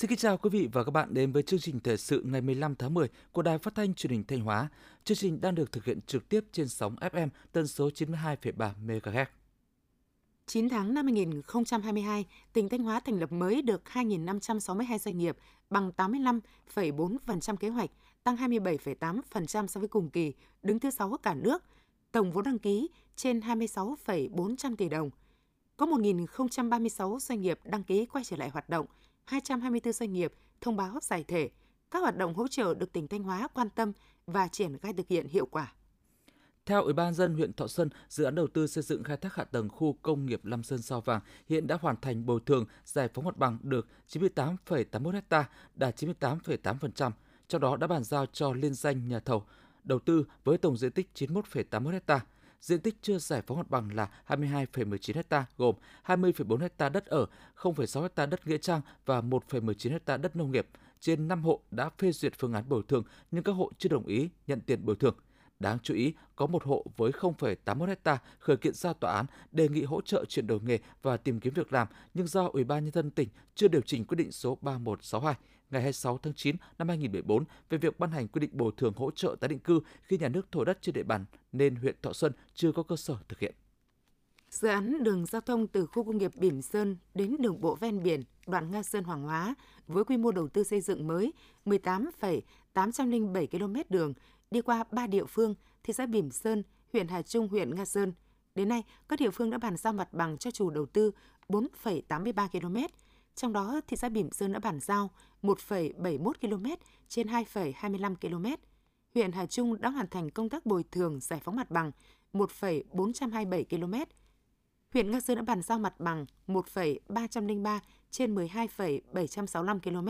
Xin kính chào quý vị và các bạn đến với chương trình thời sự ngày 15 tháng 10 của Đài Phát thanh Truyền hình Thanh Hóa. Chương trình đang được thực hiện trực tiếp trên sóng FM tần số 92,3 MHz. 9 tháng năm 2022, tỉnh Thanh Hóa thành lập mới được 2.562 doanh nghiệp, bằng 85,4% kế hoạch, tăng 27,8% so với cùng kỳ, đứng thứ 6 cả nước. Tổng vốn đăng ký trên 26,400 tỷ đồng. Có 1.036 doanh nghiệp đăng ký quay trở lại hoạt động, 224 doanh nghiệp thông báo giải thể. Các hoạt động hỗ trợ được tỉnh Thanh Hóa quan tâm và triển khai thực hiện hiệu quả. Theo Ủy ban dân huyện Thọ Xuân, dự án đầu tư xây dựng khai thác hạ tầng khu công nghiệp Lam Sơn Sao Vàng hiện đã hoàn thành bồi thường giải phóng mặt bằng được 98,81 ha, đạt 98,8%, trong đó đã bàn giao cho liên danh nhà thầu đầu tư với tổng diện tích 91,81 ha. Diện tích chưa giải phóng mặt bằng là 22,19 ha, gồm 20,4 ha đất ở, 0,6 ha đất nghĩa trang và 1,19 ha đất nông nghiệp. Trên 5 hộ đã phê duyệt phương án bồi thường nhưng các hộ chưa đồng ý nhận tiền bồi thường. Đáng chú ý, có một hộ với 0,81 hecta khởi kiện ra tòa án đề nghị hỗ trợ chuyển đổi nghề và tìm kiếm việc làm, nhưng do Ủy ban nhân dân tỉnh chưa điều chỉnh quyết định số 3162 ngày 26 tháng 9 năm 2014 về việc ban hành quy định bồi thường hỗ trợ tái định cư khi nhà nước thổ đất trên địa bàn nên huyện Thọ Xuân chưa có cơ sở thực hiện. Dự án đường giao thông từ khu công nghiệp Bỉm Sơn đến đường bộ ven biển đoạn Nga Sơn Hoàng Hóa với quy mô đầu tư xây dựng mới 18,807 km đường đi qua 3 địa phương, thị xã Bỉm Sơn, huyện Hà Trung, huyện Nga Sơn. Đến nay, các địa phương đã bàn giao mặt bằng cho chủ đầu tư 4,83 km, trong đó thị xã Bỉm Sơn đã bàn giao 1,71 km trên 2,25 km. Huyện Hà Trung đã hoàn thành công tác bồi thường giải phóng mặt bằng 1,427 km. Huyện Nga Sơn đã bàn giao mặt bằng 1,303 trên 12,765 km.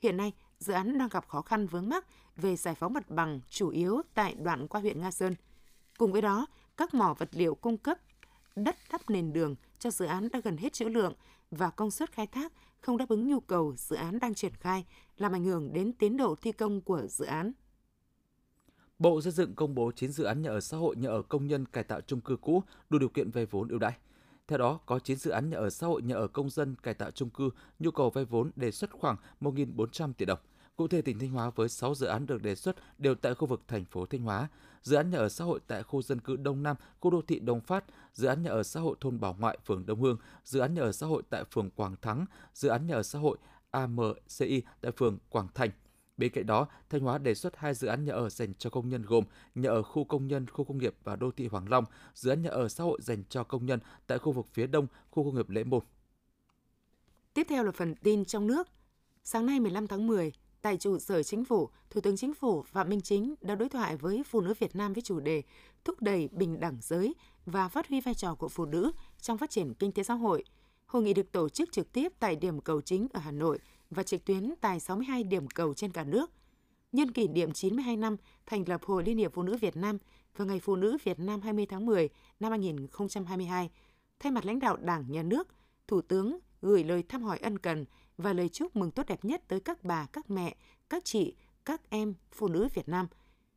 Hiện nay, dự án đang gặp khó khăn vướng mắc về giải phóng mặt bằng chủ yếu tại đoạn qua huyện Nga Sơn. Cùng với đó, các mỏ vật liệu cung cấp đất đắp nền đường cho dự án đã gần hết trữ lượng và công suất khai thác không đáp ứng nhu cầu dự án đang triển khai, làm ảnh hưởng đến tiến độ thi công của dự án. Bộ Xây dựng công bố 9 dự án nhà ở xã hội nhà ở công nhân cải tạo chung cư cũ đủ điều kiện vay vốn ưu đãi. Theo đó, có 9 dự án nhà ở xã hội nhà ở công dân cải tạo chung cư nhu cầu vay vốn đề xuất khoảng 1.400 tỷ đồng. Cụ thể, tỉnh Thanh Hóa với 6 dự án được đề xuất đều tại khu vực thành phố Thanh Hóa, dự án nhà ở xã hội tại khu dân cư Đông Nam, khu đô thị Đông Phát, dự án nhà ở xã hội thôn Bảo Ngoại, phường Đông Hương, dự án nhà ở xã hội tại phường Quảng Thắng, dự án nhà ở xã hội AMCI tại phường Quảng Thành. Bên cạnh đó, Thanh Hóa đề xuất hai dự án nhà ở dành cho công nhân gồm nhà ở khu công nhân, khu công nghiệp và đô thị Hoàng Long, dự án nhà ở xã hội dành cho công nhân tại khu vực phía đông, khu công nghiệp Lễ Môn. Tiếp theo là phần tin trong nước. Sáng nay 15 tháng 10, tại trụ sở chính phủ, Thủ tướng Chính phủ Phạm Minh Chính đã đối thoại với phụ nữ Việt Nam với chủ đề thúc đẩy bình đẳng giới và phát huy vai trò của phụ nữ trong phát triển kinh tế xã hội. Hội nghị được tổ chức trực tiếp tại điểm cầu chính ở Hà Nội và trực tuyến tại 62 điểm cầu trên cả nước. Nhân kỷ niệm 92 năm thành lập Hội Liên hiệp Phụ nữ Việt Nam và Ngày Phụ nữ Việt Nam 20 tháng 10 năm 2022, thay mặt lãnh đạo Đảng, Nhà nước, Thủ tướng gửi lời thăm hỏi ân cần và lời chúc mừng tốt đẹp nhất tới các bà, các mẹ, các chị, các em phụ nữ Việt Nam.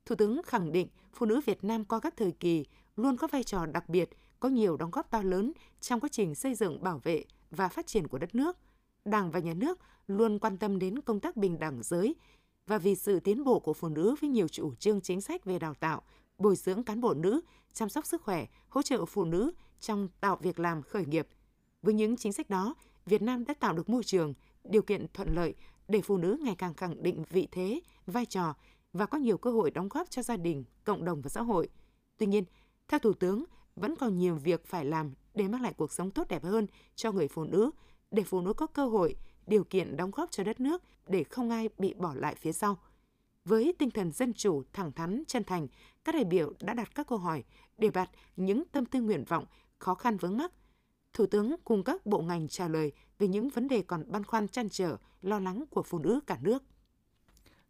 Thủ tướng khẳng định phụ nữ Việt Nam qua các thời kỳ luôn có vai trò đặc biệt, có nhiều đóng góp to lớn trong quá trình xây dựng, bảo vệ và phát triển của đất nước. Đảng và Nhà nước luôn quan tâm đến công tác bình đẳng giới và vì sự tiến bộ của phụ nữ với nhiều chủ trương chính sách về đào tạo, bồi dưỡng cán bộ nữ, chăm sóc sức khỏe, hỗ trợ phụ nữ trong tạo việc làm khởi nghiệp. Với những chính sách đó, Việt Nam đã tạo được môi trường, điều kiện thuận lợi để phụ nữ ngày càng khẳng định vị thế, vai trò và có nhiều cơ hội đóng góp cho gia đình, cộng đồng và xã hội. Tuy nhiên, theo Thủ tướng, vẫn còn nhiều việc phải làm để mang lại cuộc sống tốt đẹp hơn cho người phụ nữ, để phụ nữ có cơ hội, điều kiện đóng góp cho đất nước để không ai bị bỏ lại phía sau. Với tinh thần dân chủ, thẳng thắn, chân thành, các đại biểu đã đặt các câu hỏi, đề bạt những tâm tư nguyện vọng, khó khăn vướng mắc – Thủ tướng cùng các bộ ngành trả lời về những vấn đề còn băn khoăn chăn trở, lo lắng của phụ nữ cả nước.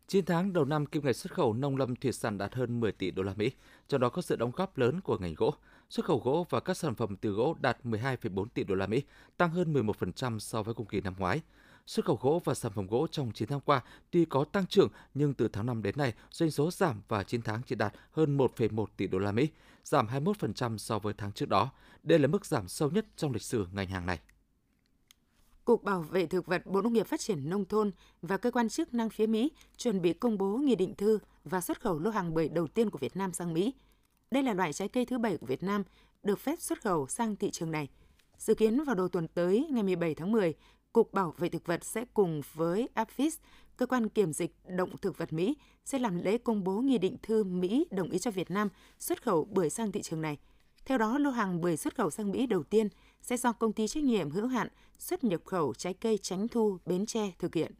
9 tháng đầu năm kim ngạch xuất khẩu nông lâm thủy sản đạt hơn 10 tỷ đô la Mỹ, trong đó có sự đóng góp lớn của ngành gỗ. Xuất khẩu gỗ và các sản phẩm từ gỗ đạt 12,4 tỷ đô la Mỹ, tăng hơn 11% so với cùng kỳ năm ngoái. Xuất khẩu gỗ và sản phẩm gỗ trong 9 tháng qua tuy có tăng trưởng nhưng từ tháng 5 đến nay doanh số giảm và 9 tháng chỉ đạt hơn 1,1 tỷ đô la Mỹ, giảm 21% so với tháng trước đó. Đây là mức giảm sâu nhất trong lịch sử ngành hàng này. Cục Bảo vệ Thực vật Bộ Nông nghiệp Phát triển Nông thôn và cơ quan chức năng phía Mỹ chuẩn bị công bố nghị định thư và xuất khẩu lô hàng bưởi đầu tiên của Việt Nam sang Mỹ. Đây là loại trái cây thứ bảy của Việt Nam được phép xuất khẩu sang thị trường này. Dự kiến vào đầu tuần tới, ngày 17 tháng 10, Cục Bảo vệ Thực vật sẽ cùng với APHIS, cơ quan kiểm dịch động thực vật Mỹ, sẽ làm lễ công bố nghị định thư Mỹ đồng ý cho Việt Nam xuất khẩu bưởi sang thị trường này. Theo đó, lô hàng bưởi xuất khẩu sang Mỹ đầu tiên sẽ do công ty trách nhiệm hữu hạn xuất nhập khẩu trái cây Tránh Thu Bến Tre thực hiện.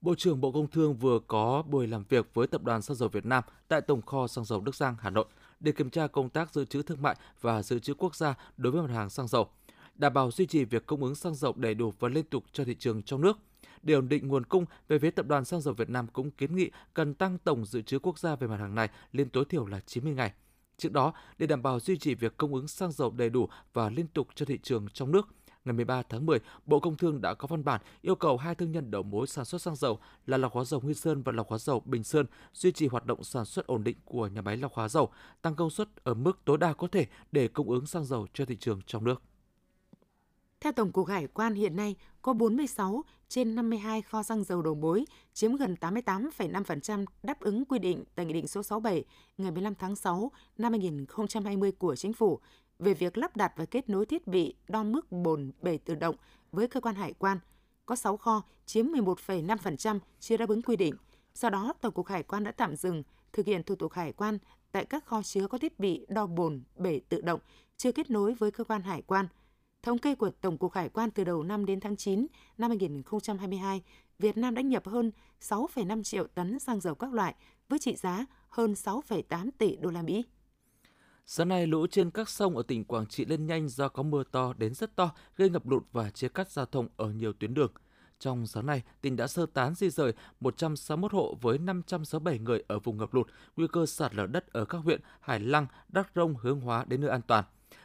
Bộ trưởng Bộ Công Thương vừa có buổi làm việc với Tập đoàn Xăng dầu Việt Nam tại Tổng kho xăng dầu Đức Giang, Hà Nội để kiểm tra công tác dự trữ thương mại và dự trữ quốc gia đối với mặt hàng xăng dầu, đảm bảo duy trì việc cung ứng xăng dầu đầy đủ và liên tục cho thị trường trong nước. Để ổn định nguồn cung, về phía Tập đoàn Xăng dầu Việt Nam cũng kiến nghị cần tăng tổng dự trữ quốc gia về mặt hàng này lên tối thiểu là 90 ngày. Trước đó, để đảm bảo duy trì việc cung ứng xăng dầu đầy đủ và liên tục cho thị trường trong nước, ngày 13 tháng 10, Bộ Công Thương đã có văn bản yêu cầu hai thương nhân đầu mối sản xuất xăng dầu là lọc hóa dầu Nguyên Sơn và lọc hóa dầu Bình Sơn duy trì hoạt động sản xuất ổn định của nhà máy lọc hóa dầu, tăng công suất ở mức tối đa có thể để cung ứng xăng dầu cho thị trường trong nước. Theo Tổng cục Hải quan hiện nay có 46 trên 52 kho xăng dầu đầu mối, chiếm gần 88,5% đáp ứng quy định tại Nghị định số 67 ngày 15 tháng 6 năm 2020 của Chính phủ về việc lắp đặt và kết nối thiết bị đo mức bồn bể tự động với cơ quan hải quan. Có 6 kho chiếm 11,5% chưa đáp ứng quy định. Do đó, Tổng cục Hải quan đã tạm dừng thực hiện thủ tục hải quan tại các kho chứa có thiết bị đo bồn bể tự động chưa kết nối với cơ quan hải quan – Thống kê của Tổng cục Hải quan từ đầu năm đến tháng 9 năm 2022, Việt Nam đã nhập hơn 6,5 triệu tấn xăng dầu các loại với trị giá hơn 6,8 tỷ đô la Mỹ. Sáng nay, lũ trên các sông ở tỉnh Quảng Trị lên nhanh do có mưa to đến rất to, gây ngập lụt và chia cắt giao thông ở nhiều tuyến đường. Trong sáng nay, tỉnh đã sơ tán di rời 161 hộ với 567 người ở vùng ngập lụt, nguy cơ sạt lở đất ở các huyện Hải Lăng, Đắk Rông, Hướng Hóa đến nơi an toàn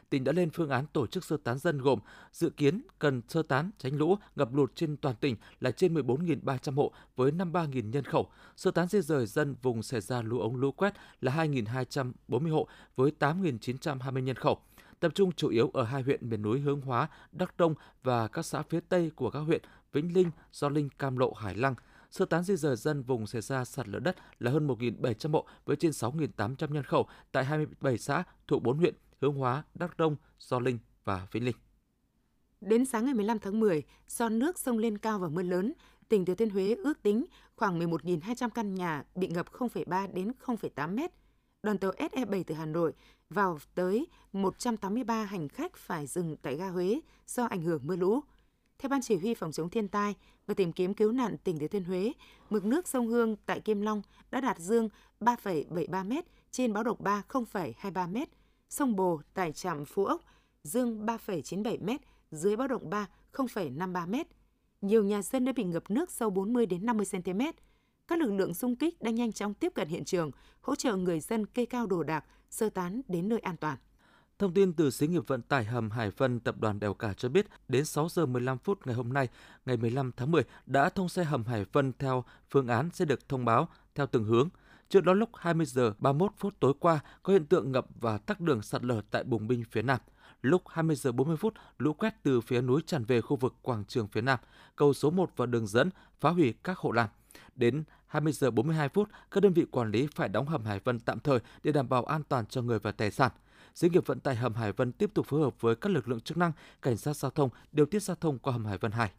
tỉnh đã lên phương án tổ chức sơ tán dân gồm dự kiến cần sơ tán tránh lũ ngập lụt trên toàn tỉnh là trên 14.300 hộ với 53.000 nhân khẩu, sơ tán di rời dân vùng xảy ra lũ ống lũ quét là 2.240 hộ với 8.920 nhân khẩu tập trung chủ yếu ở hai huyện miền núi Hướng Hóa, Đắk Đông và các xã phía Tây của các huyện Vĩnh Linh, Do Linh, Cam Lộ, Hải Lăng. Sơ tán di rời dân vùng xảy ra sạt lở đất là hơn 1.700 hộ với trên 6.800 nhân khẩu tại 27 xã thuộc 4 huyện Hướng Hóa, Đắk Rông, Do Linh và Vĩnh Linh. Đến sáng ngày 15 tháng 10, do nước sông lên cao và mưa lớn, tỉnh Thừa Thiên Huế ước tính khoảng 11.200 căn nhà bị ngập 0,3 đến 0,8 mét. Đoàn tàu SE7 từ Hà Nội vào tới 183 hành khách phải dừng tại ga Huế do ảnh hưởng mưa lũ. Theo Ban Chỉ huy Phòng chống thiên tai và tìm kiếm cứu nạn tỉnh Thừa Thiên Huế, mực nước sông Hương tại Kim Long đã đạt dương 3,73 m trên báo động 3 0,23 m sông Bồ tại trạm Phú Ốc dương 3,97 m, dưới báo động 3 0,53 m. Nhiều nhà dân đã bị ngập nước sâu 40 đến 50 cm. Các lực lượng xung kích đang nhanh chóng tiếp cận hiện trường, hỗ trợ người dân kê cao đồ đạc, sơ tán đến nơi an toàn. Thông tin từ xí nghiệp vận tải hầm Hải Vân Tập đoàn Đèo Cả cho biết, đến 6 giờ 15 phút ngày hôm nay, ngày 15 tháng 10, đã thông xe hầm Hải Vân theo phương án sẽ được thông báo theo từng hướng – Trước đó lúc 20 giờ 31 phút tối qua có hiện tượng ngập và tắc đường sạt lở tại Bùng Binh phía Nam. Lúc 20 giờ 40 phút, lũ quét từ phía núi tràn về khu vực quảng trường phía Nam, cầu số 1 và đường dẫn phá hủy các hộ làm. Đến 20 giờ 42 phút, các đơn vị quản lý phải đóng hầm Hải Vân tạm thời để đảm bảo an toàn cho người và tài sản. Xí nghiệp vận tải hầm Hải Vân tiếp tục phối hợp với các lực lượng chức năng, cảnh sát giao thông điều tiết giao thông qua hầm Hải Vân 2.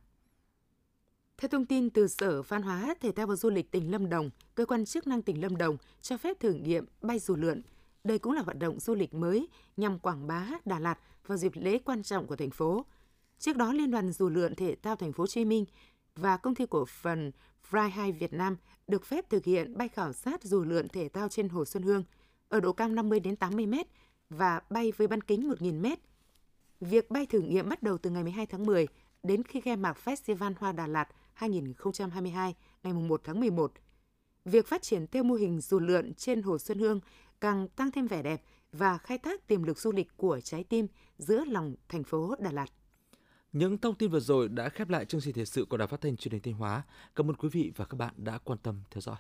Theo thông tin từ Sở Văn hóa, Thể thao và Du lịch tỉnh Lâm Đồng, cơ quan chức năng tỉnh Lâm Đồng cho phép thử nghiệm bay dù lượn. Đây cũng là hoạt động du lịch mới nhằm quảng bá Đà Lạt vào dịp lễ quan trọng của thành phố. Trước đó, Liên đoàn dù lượn thể thao thành phố Hồ Chí Minh và công ty cổ phần Fly High Việt Nam được phép thực hiện bay khảo sát dù lượn thể thao trên Hồ Xuân Hương ở độ cao 50 đến 80 m và bay với bán kính 1.000 m. Việc bay thử nghiệm bắt đầu từ ngày 12 tháng 10 đến khi khai mạc Festival Hoa Đà Lạt 2022 ngày 1 tháng 11. Việc phát triển theo mô hình dù lượn trên Hồ Xuân Hương càng tăng thêm vẻ đẹp và khai thác tiềm lực du lịch của trái tim giữa lòng thành phố Đà Lạt. Những thông tin vừa rồi đã khép lại chương trình thời sự của Đài Phát thanh Truyền hình Thanh Hóa. Cảm ơn quý vị và các bạn đã quan tâm theo dõi.